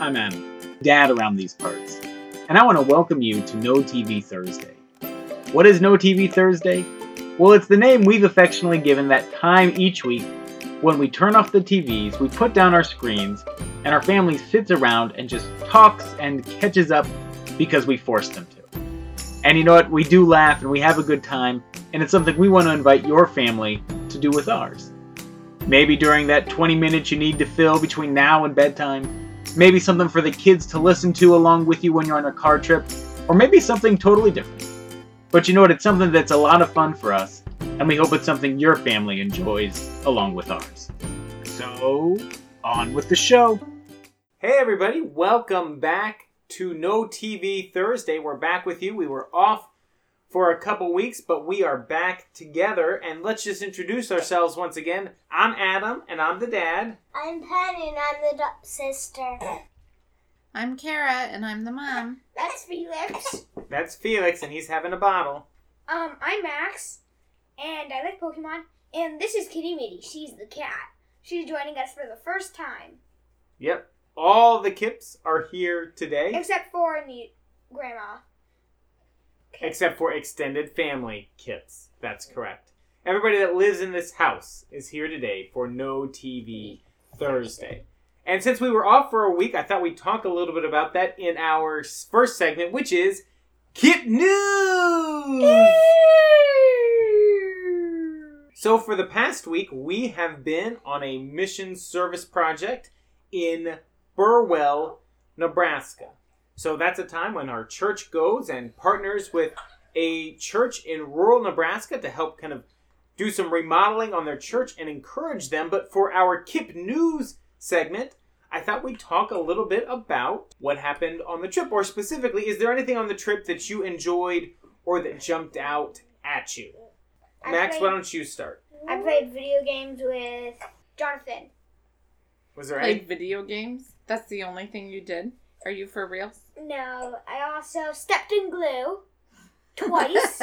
I'm Adam, dad around these parts, and I want to welcome you to No TV Thursday. What is No TV Thursday? Well, it's the name we've affectionately given that time each week when we turn off the TVs, we put down our screens, and our family sits around and just talks and catches up because we forced them to. And you know what? We do laugh and we have a good time, and it's something we want to invite your family to do with ours. Maybe during that 20 minutes you need to fill between now and bedtime, maybe something for the kids to listen to along with you when you're on a car trip, or maybe something totally different. But you know what? It's something that's a lot of fun for us, and we hope it's something your family enjoys along with ours. So, on with the show. Hey, everybody, welcome back to No TV Thursday. We're back with you. We were off for a couple weeks, but we are back together. And let's just introduce ourselves once again. I'm Adam, and I'm the dad. I'm Penny and I'm the do- sister. I'm Cara and I'm the mom. That's Felix. That's Felix, and he's having a bottle. Um, I'm Max, and I like Pokemon. And this is Kitty Mitty. She's the cat. She's joining us for the first time, Yep. All the Kips are here today, except for the grandma. except for extended family kits. That's correct. Everybody that lives in this house is here today for No TV Thursday. And since we were off for a week, I thought we'd talk a little bit about that in our first segment, which is Kit News! So, for the past week, we have been on a mission service project in Burwell, Nebraska. So, that's a time when our church goes and partners with a church in rural Nebraska to help kind of do some remodeling on their church and encourage them. But for our KIP News segment, I thought we'd talk a little bit about what happened on the trip, or specifically, is there anything on the trip that you enjoyed or that jumped out at you? I Max, played- why don't you start? I played video games with Jonathan. Was there Played video games? That's the only thing you did? Are you for real? No, I also stepped in glue twice.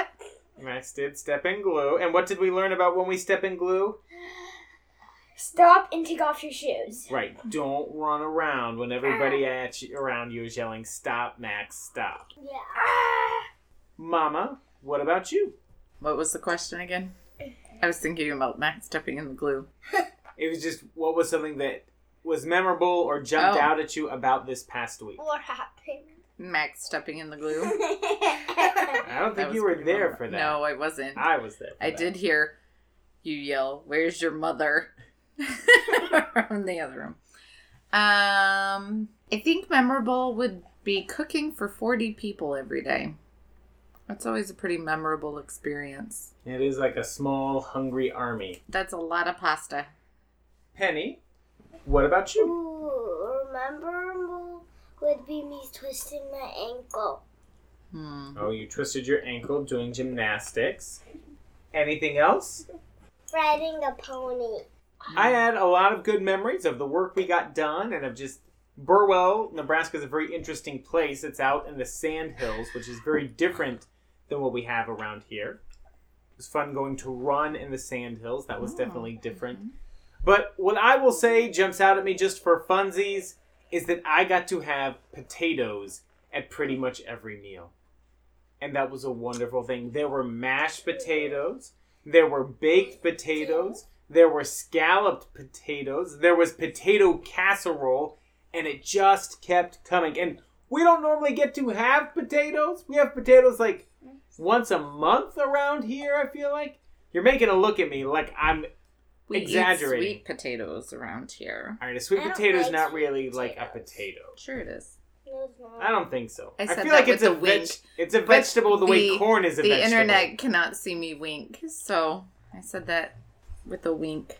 Max did step in glue. And what did we learn about when we step in glue? Stop and take off your shoes. Right, don't run around when everybody ah. at you, around you is yelling, "Stop, Max, stop!" Yeah. Mama, what about you? what was the question again? I was thinking about Max stepping in the glue. It was just what was something that was memorable or jumped Oh. out at you about this past week. What happened? Max stepping in the glue. I don't think was you were pretty there memorable. for that. No, I wasn't. I was there. For I that. did hear you yell, "Where's your mother?" from the other room. Um, I think memorable would be cooking for 40 people every day. That's always a pretty memorable experience. It is like a small, hungry army. That's a lot of pasta. Penny, what about you? Ooh, memorable would be me twisting my ankle. Hmm. Oh, you twisted your ankle doing gymnastics. Anything else? Riding a pony. I had a lot of good memories of the work we got done and of just Burwell, Nebraska is a very interesting place. It's out in the sand hills, which is very different than what we have around here. It was fun going to run in the sand hills. That was definitely different. But what I will say jumps out at me just for funsies is that I got to have potatoes at pretty much every meal. And that was a wonderful thing. There were mashed potatoes, there were baked potatoes, there were scalloped potatoes, there was potato casserole, and it just kept coming. And we don't normally get to have potatoes. We have potatoes like once a month around here, I feel like. You're making a look at me like I'm We Exaggerating. eat sweet potatoes around here. All right, a sweet potato is like not sweet really like a potato. Sure it is. No. I don't think so. I said feel like it's a a wink. veg- It's a vegetable the, way the- corn is a the vegetable. The internet cannot see me wink, so I said that with a wink.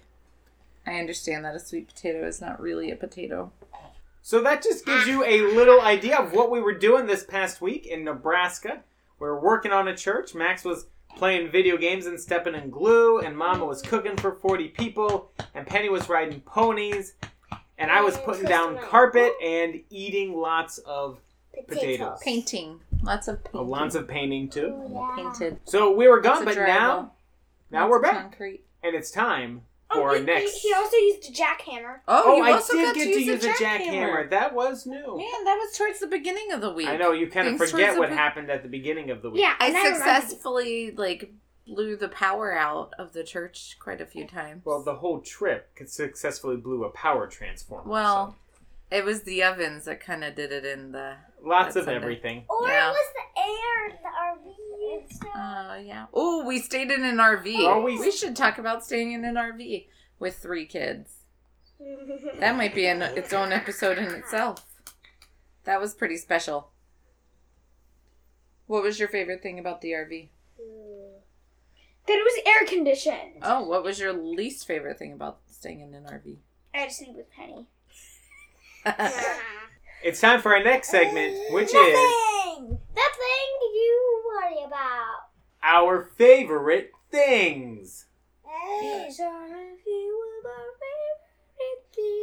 I understand that a sweet potato is not really a potato. So that just gives you a little idea of what we were doing this past week in Nebraska. We are working on a church. Max was playing video games and stepping in glue, and Mama was cooking for 40 people, and Penny was riding ponies, and I was putting down carpet and eating lots of potatoes. Painting. Lots of painting. uh, lots of painting too. Oh, yeah. painted. So we were gone, but now now Lots we're back, Concrete. and it's time Oh, for oh, he, next. He, he also used a jackhammer. Oh, oh, you I also did got get to use, a a jackhammer. That was new. Man, that was towards the beginning of the week. I know you kind of forget what be- happened at the beginning of the week. Yeah, I and remember- successfully like blew the power out of the church quite a few times. Well, the whole trip could successfully blew a power transformer. Well, it was the ovens that kind of did it in the. lots of Sunday. everything. Or Yeah. it was the air, the RV and stuff. Uh, yeah. Oh, we stayed in an RV. Oh, we- we should talk about staying in an RV with three kids. That might be an, its own episode in itself. That was pretty special. What was your favorite thing about the RV? that it was air conditioned. Oh, what was your least favorite thing about staying in an RV? I had to sleep with Penny. It's time for our next segment, which is Nothing. Nothing you worry about. our favorite things. These are a few of our favorite things.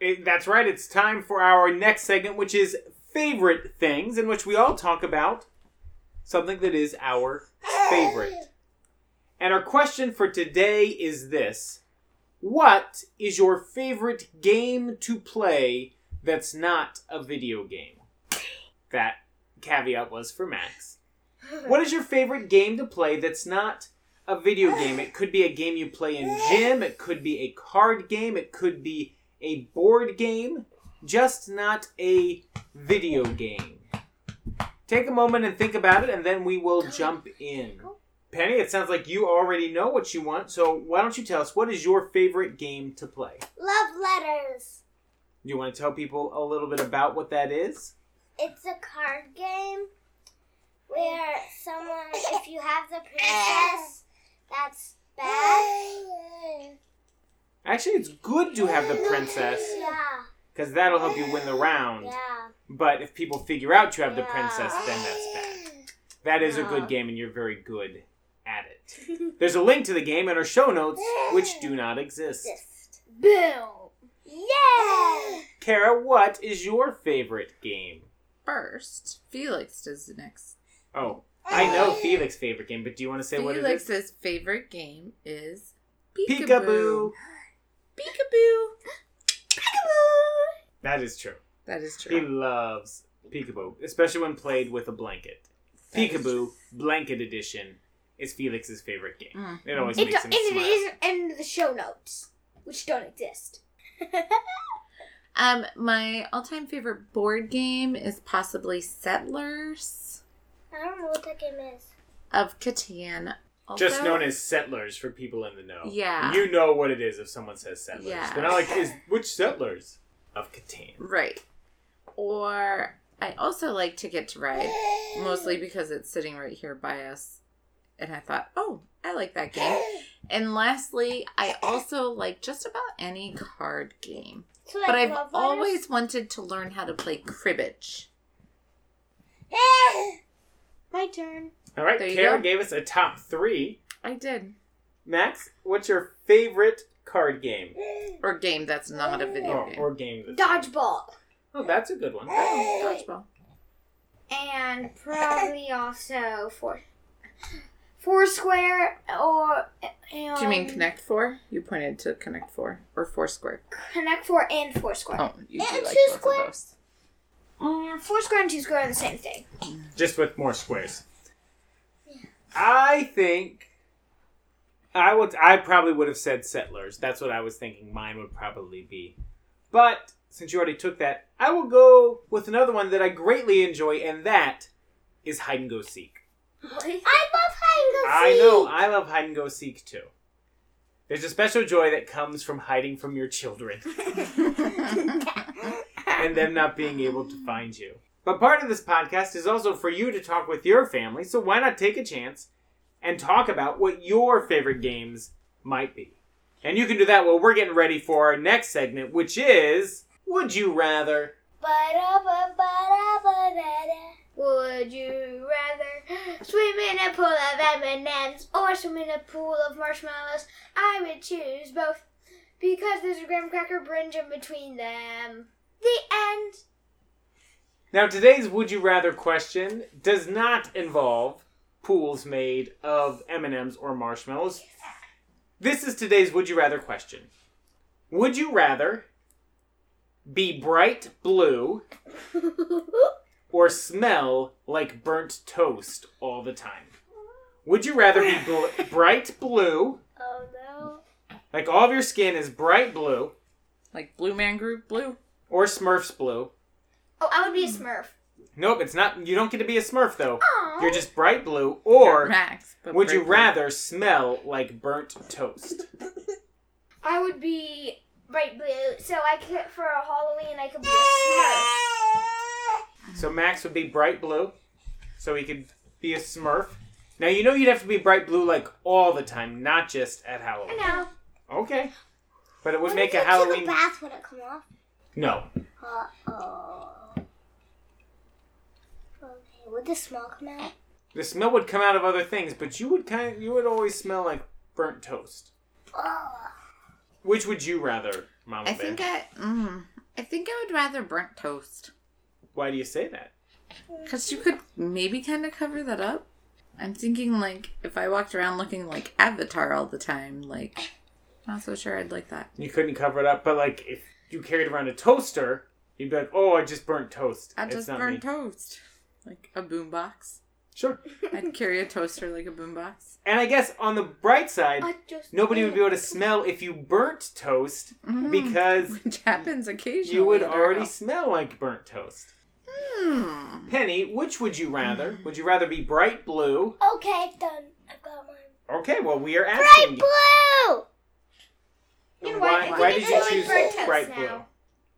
It- that's right, it's time for our next segment, which is favorite things, in which we all talk about something that is our favorite. And our question for today is this What is your favorite game to play that's not a video game? That caveat was for Max. What is your favorite game to play that's not a video game? It could be a game you play in gym, it could be a card game, it could be a board game, just not a video game. Take a moment and think about it, and then we will jump in. Penny, it sounds like you already know what you want, so why don't you tell us what is your favorite game to play? Love letters. Do you want to tell people a little bit about what that is? It's a card game where someone, if you have the princess, that's bad. Actually, it's good to have the princess, Yeah, because that'll help you win the round. yeah. But if people figure out you have the princess, then that's bad. That is a good game, and you're very good. There's a link to the game in our show notes, which do not exist. Boom. Yeah. Cara, what is your favorite game? First, Felix does the next. Oh, I know Felix's favorite game, but do you want to say what it is? Felix's favorite game is Peekaboo. Peekaboo. Peekaboo. That is true. That is true. He loves Peekaboo, especially when played with a blanket. That is Peekaboo Blanket Edition is Felix's favorite game. Mm. It always It, makes and him it smile. is in the show notes, which don't exist. Um, my all-time favorite board game is possibly Settlers I don't know what that game is. of Catan. Just known as Settlers for people in the know. Yeah. You know what it is if someone says Settlers. Yeah. They're not like, is, which Settlers? Of Catan. right. Or I also like Ticket to Ride, mostly because it's sitting right here by us, and I thought, oh, I like that game. And lastly, I also like just about any card game. So, But like I've love letters? always wanted to learn how to play cribbage. My turn. All right, There Cara go. gave us a top three. I did. Max, what's your favorite card game? Or game that's not a video Or, game. or game? that's- Dodgeball. Oh, that's a good one. Dodgeball. And probably also four. Foursquare or and Do you mean Connect Four? You pointed to Connect Four or Foursquare. Connect Four and Foursquare. Oh, you do And like Two both Square? of those. Um, Foursquare and Two Square are the same thing. Just with more squares. I think I would. I probably would have said Settlers. That's what I was thinking. Mine would probably be. But since you already took that, I will go with another one that I greatly enjoy, and that is hide and go seek. I love hide and go seek. I know. I love hide and go seek too. There's a special joy that comes from hiding from your children and them not being able to find you. But part of this podcast is also for you to talk with your family, so why not take a chance and talk about what your favorite games might be? And you can do that while we're getting ready for our next segment, which is Would You Rather? Would you rather swim in a pool of M&Ms or swim in a pool of marshmallows? I would choose both because there's a graham cracker bridge in between them. The end. Now, today's Would You Rather question does not involve pools made of M&Ms or marshmallows. This is today's would you rather question. Would you rather be bright blue or smell like burnt toast all the time? Would you rather be bl- bright blue, oh no. like all of your skin is bright blue, Like Blue Man Group Blue. or Smurfs blue? Oh, I would be a Smurf. Nope, it's not. You don't get to be a Smurf though. Aw. You're just bright blue. Or Max. but would you blue. rather smell like burnt toast? I would be bright blue, so I could for a Halloween I could be a Smurf. So Max would be bright blue, so he could be a Smurf. Now you know you'd have to be bright blue like all the time, not just at I Halloween. know. Okay, but it would What make if a you took Halloween. bath would it come off? No, Uh oh. Okay, would the smell come out? the smell would come out of other things, but you would kind of, you would always smell like burnt toast. Oh. Which would you rather, Mama I Bear? think I. Mm, I think I would rather burnt toast. Why do you say that? Because you could maybe kind of cover that up. I'm thinking, like, if I walked around looking like Avatar all the time, like, not so sure I'd like that. You couldn't cover it up, but like if you carried around a toaster, you'd be like, "Oh, I just burnt toast." I It's just not burnt me. toast. Like a boombox. Sure. I'd carry a toaster like a boombox. And I guess on the bright side, nobody would be able to smell if you burnt toast Mhm. because Which happens occasionally. you would already house. smell like burnt toast. Hmm. Penny, which would you rather? Would you rather be bright blue? Okay, done. I've got mine. Okay, well we are Bright asking blue! You know Why, what? why did you choose like bright blue?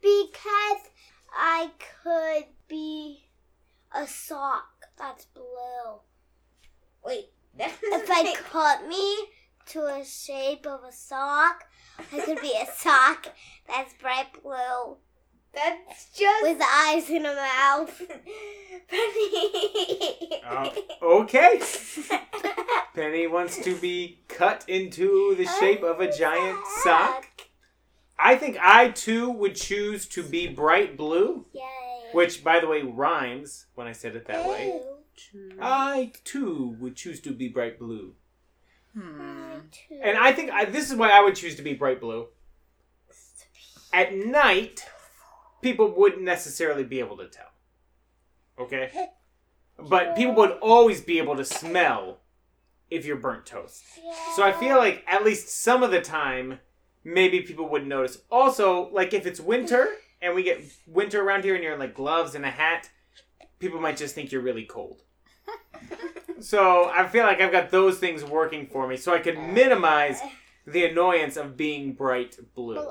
Because I could be a sock that's blue. Wait. That If I cut me to a shape of a sock, I could be a sock that's bright blue That's just with eyes and a mouth. Penny. Uh, okay. Penny wants to be cut into the shape of a giant sock. I think I too would choose to be bright blue, Yay. which by the way rhymes when I said it that way. I too would choose to be bright blue. Hmm. And I think I, this is why I would choose to be bright blue. At night, people wouldn't necessarily be able to tell. Okay? But people would always be able to smell if you're burnt toast. So I feel like at least some of the time, maybe people wouldn't notice. Also, like if it's winter and we get winter around here and you're in like gloves and a hat, people might just think you're really cold. so I feel like I've got those things working for me so I can minimize the annoyance of being bright blue.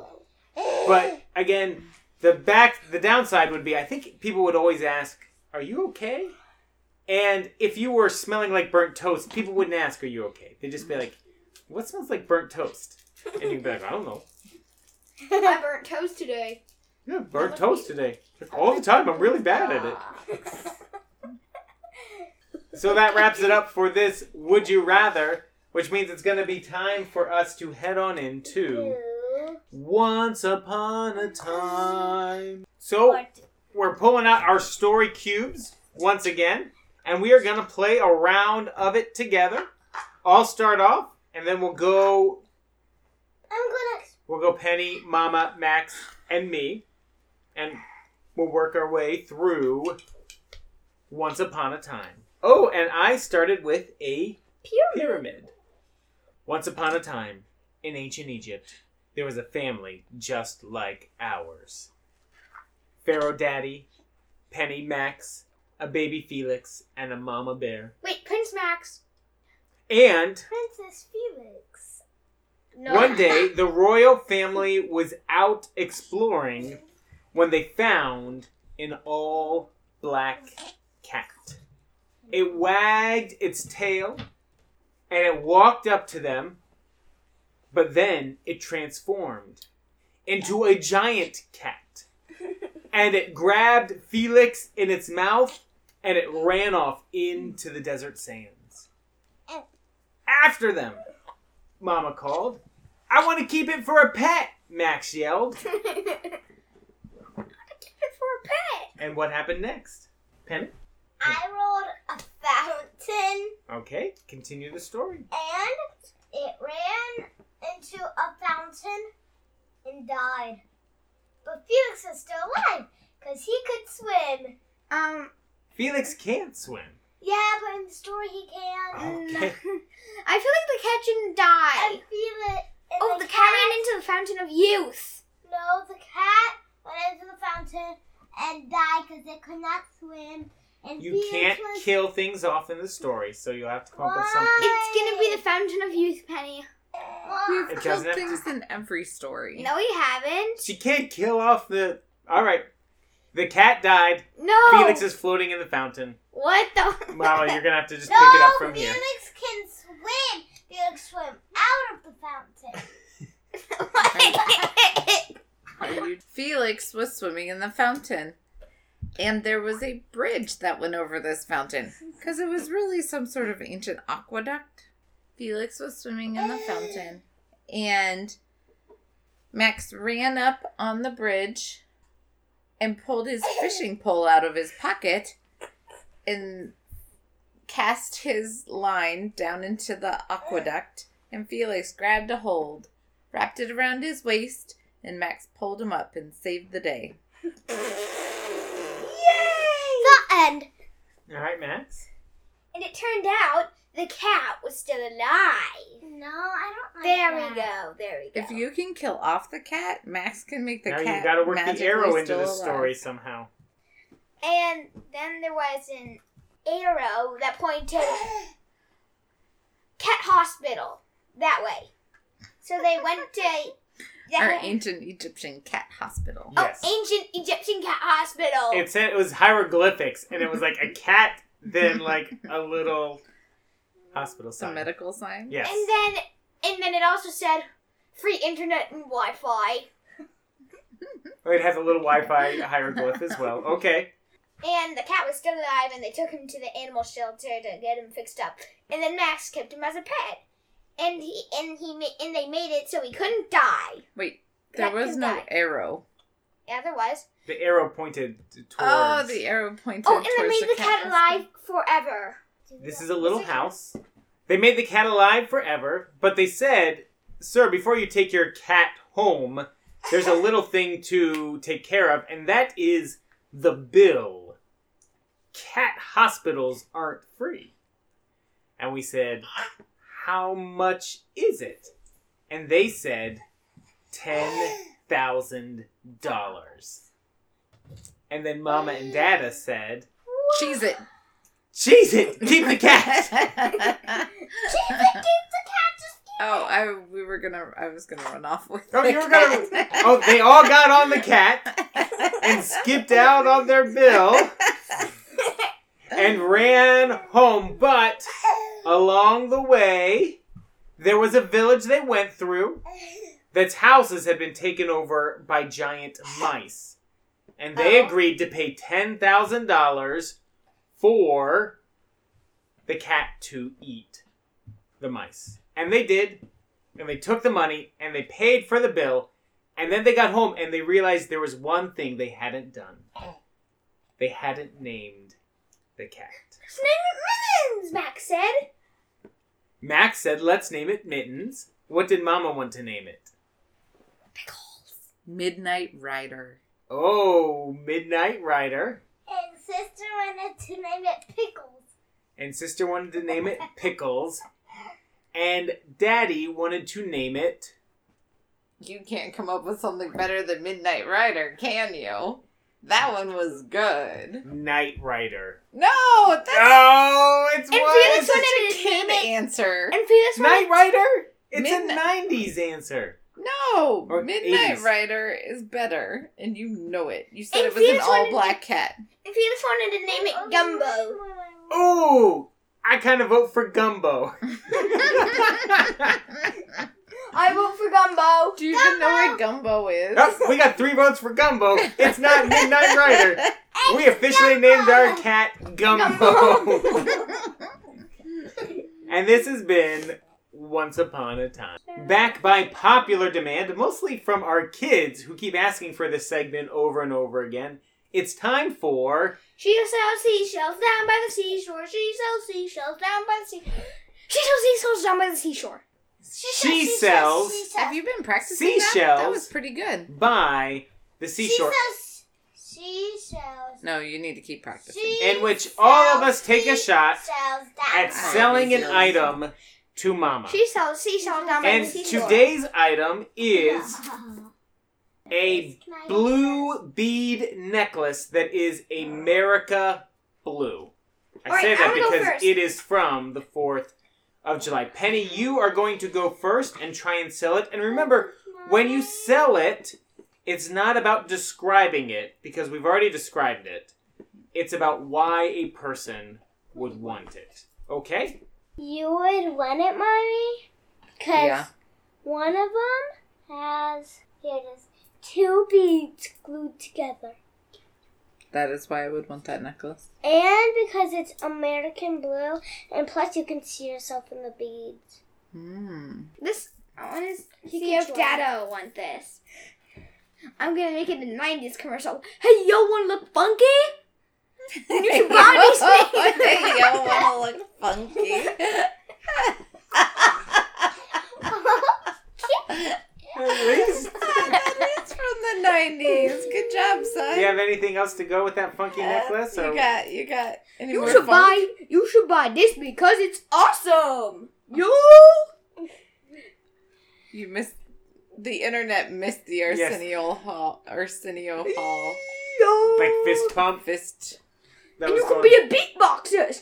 But again, the back the downside would be I think people would always ask, "Are you okay?" And if you were smelling like burnt toast, people wouldn't ask, "Are you okay?" They'd just be like, "What smells like burnt toast?" And you'd be like, "I don't know." I burnt toast today. Yeah, burnt toast today. All the time. I'm really bad at it. So that wraps it up for this Would You Rather, which means it's going to be time for us to head on into Once Upon a Time. So we're pulling out our story cubes once again, and we are going to play a round of it together. I'll start off, and then we'll go I'm gonna. We'll go Penny, Mama, Max, and me. And we'll work our way through Once Upon a Time. Oh, and I started with a pyramid. Once upon a time, in ancient Egypt, there was a family just like ours Pharaoh Daddy, Penny Max, a baby Felix, and a mama bear. Wait, Prince Max. And Princess Felix. No. One day, the royal family was out exploring when they found an all black cat. It wagged its tail and it walked up to them, but then it transformed into a giant cat. And it grabbed Felix in its mouth and it ran off into the desert sands. After them, Mama called. I want to keep it for a pet, Max yelled. I keep it for a pet. And what happened next? Penny? I rolled a fountain Okay, continue the story. and it ran into a fountain and died. But Felix is still alive because he could swim. Um, Felix can't swim. Yeah, but in the story he can. Okay. I feel like the cat didn't And die. Felix. and Oh, the cat ran into the fountain of youth. No, the cat went into the fountain and died because it could not swim. And You Felix can't was kill things off in the story, so you'll have to come up with something. It's gonna be the fountain of youth, Penny. We've It killed doesn't have things in every story. No, we haven't. She can't kill off the. Alright. The cat died. No. Felix is floating in the fountain. What the? Mama, you're gonna have to just no, pick it up from Felix here. Felix can swim. Felix swim out of the fountain. Are Felix was swimming in the fountain. And there was a bridge that went over this fountain. Because it was really some sort of ancient aqueduct. Felix was swimming in the fountain. And Max ran up on the bridge and pulled his fishing pole out of his pocket and cast his line down into the aqueduct. And Felix grabbed a hold, wrapped it around his waist, and Max pulled him up and saved the day. Yay! The end. Alright, Max. And it turned out the cat was still alive. No, I don't like There that. we go. There we go. If you can kill off the cat, Max can make the now cat you gotta work the arrow into still the alive. story somehow. And then there was an arrow that pointed cat hospital that way. So they went to Our ancient Egyptian cat hospital. oh, ancient Egyptian cat hospital. It said it was hieroglyphics, and it was like a cat, then like a little hospital Some sign. medical sign. Yes. And then and then it also said free internet and Wi-Fi. Oh, it has a little Wi-Fi hieroglyph as well. Okay. And the cat was still alive, and they took him to the animal shelter to get him fixed up. And then Max kept him as a pet, and he and he ma- and they made it so he couldn't die. Wait, there Cat was no die. arrow. Yeah, there was. The arrow pointed t- towards. Oh, the arrow pointed Oh, and they made the, cat, hospital. alive forever. This is a little house. They made the cat alive forever, but they said, "Sir, before you take your cat home, there's a little thing to take care of, and that is the bill. Cat hospitals aren't free." And we said, "How much is it?" And they said, ten thousand dollars. And then Mama and Dada said, Cheese it. Cheese it! Keep the cat! oh, I we were gonna. I was gonna run off with. Oh, the you were gonna- Oh, they all got on the cat and skipped out on their bill and ran home. But along the way, there was a village they went through that's houses had been taken over by giant mice. And they Oh. agreed to pay $10,000 for the cat to eat the mice. And they did. And they took the money and they paid for the bill. And then they got home and they realized there was one thing they hadn't done. They hadn't named the cat. His name is Mittens, Max said. Max said, let's name it Mittens. What did Mama want to name it? Pickles. Midnight Rider. Oh, Midnight Rider. And sister wanted to name it Pickles. And sister wanted to name it Pickles. And daddy wanted to name it. You can't come up with something better than Midnight Rider, can you? That one was good. Night Rider. No, that's Oh, it's And what? Felix It's wanted a to kid it. answer. And Felix Night Rider? It's Midnight- a 90s answer. No, Or Midnight 80s. Rider is better, and you know it. You said And it was an Felix wanted all to- black cat. you Felix wanted to name it Gumbo. Ooh, I kind of vote for Gumbo. I vote for Gumbo. Do you even know what gumbo is? Oh, we got three votes for Gumbo. It's not Midnight Rider. We officially named our cat Gumbo. and this has been Once Upon a Time. Back by popular demand, mostly from our kids who keep asking for this segment over and over again. It's time for She sells seashells down by the seashore. She sells seashells down by the sea. She sells seashells down by the seashore. She sells Have you been practicing that? That Seashells. was pretty good. by the She seashore, sells seashells. No, you need to keep practicing. She in which all of us take a shot at selling an Seashells. item to Mama. She sells seashells down by And the seashore. today's item is a blue bead necklace that is America blue. I say I'm that gonna go because first. it is from the 4th of July. Penny, you are going to go first and try and sell it. And remember, when you sell it, it's not about describing it because we've already described it. It's about why a person would want it. Okay? You would want it, mommy? Because Yeah. one of them has here it is two beads glued together, That is why I would want that necklace. and because it's American blue, and plus you can see yourself in the beads. Hmm. This I want to see if try. Dada want this. I'm gonna make it a '90s commercial. Hey, yo, wanna look funky? You should buy these things. hey, yo, wanna look funky? At least. that is from the nineties. Good job, son. Do you have anything else to go with that funky Uh, necklace? Or You got, you got. Any You more should funk? buy. You should buy this because it's awesome. Yo. You missed. The internet missed the Yes. Arsenio Hall. Arsenio Hall. Yo. like fist pump? Fist. That and you can going. be a beatboxer.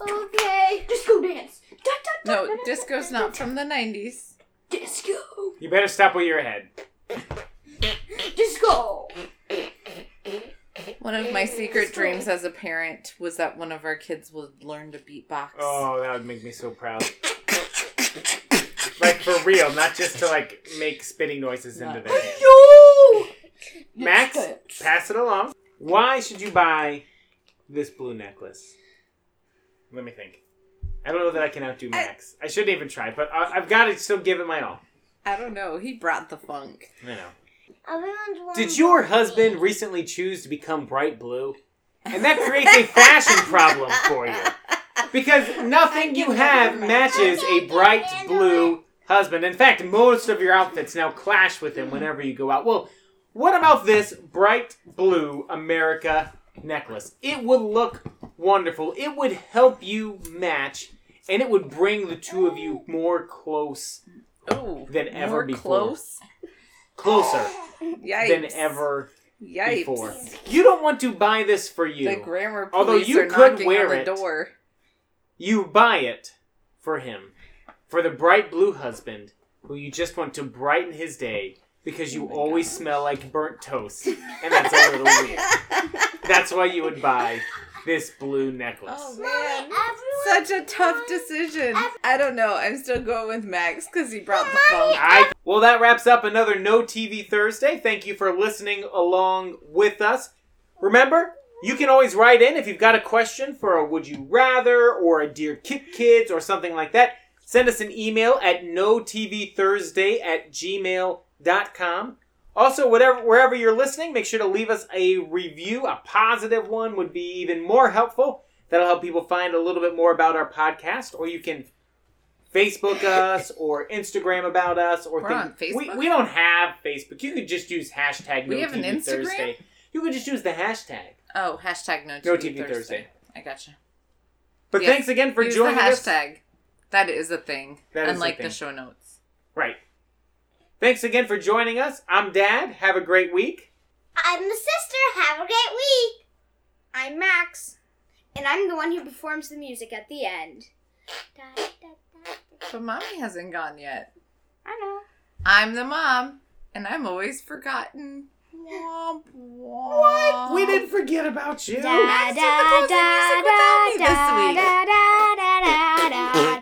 Okay. Disco dance. Da, da, da, No, da, da, disco's da, not da, from the nineties. Disco. You better stop with your head. Disco. One of my secret dreams as a parent was that one of our kids would learn to beatbox. Oh, that would make me so proud. Like for real, not just to like make spitting noises into No. their hand. Yo. Max, pass it along. Why should you buy this blue necklace? Let me think. I don't know that I can outdo Max. I shouldn't even try, but I, I've got to still give it my all. I don't know. He brought the funk. I know. Everyone's Did your husband recently choose to become bright blue? And that creates a fashion problem for you. Because nothing you have matches a bright blue husband. In fact, most of your outfits now clash with him whenever you go out. Well, what about this bright blue America necklace? It would look wonderful. It would help you match, and it would bring the two of you more close, Oh, Than ever more before. close. closer Yikes! than ever Yikes! before. You don't want to buy this for you. The grammar police Although you are could knocking wear on the it. door. You buy it for him, for the bright blue husband who you just want to brighten his day because oh you Oh always God. smell like burnt toast, and that's a little weird. That's why you would buy this blue necklace. Oh man. everyone. Such a tough decision. I don't know. I'm still going with Max because he brought the phone. I, well, that wraps up another No TV Thursday. Thank you for listening along with us. Remember, you can always write in if you've got a question for a Would You Rather or a Dear Kit Kids or something like that. Send us an email at notvthursday at gmail.com. Also, whatever wherever you're listening, make sure to leave us a review. A positive one would be even more helpful. That'll help people find a little bit more about our podcast. Or you can Facebook us or Instagram about us or We're things. on Facebook? We, we don't have Facebook. You could just use hashtag We No have an TV Instagram? Thursday. You could just use the hashtag Oh, hashtag no TV, No TV Thursday. Thursday. I gotcha. But Yes. thanks again for Use joining the us. hashtag. That is a thing. That is a unlike thing. the show notes. Right. Thanks again for joining us. I'm Dad. Have a great week. I'm the sister. Have a great week. I'm Max, and I'm the one who performs the music at the end. Da, da, da. But mommy hasn't gone yet. I know. I'm the mom, and I'm always forgotten. Womp womp. We didn't forget about you. Da da Max did the closing music without me this week. da da da da da da da da da da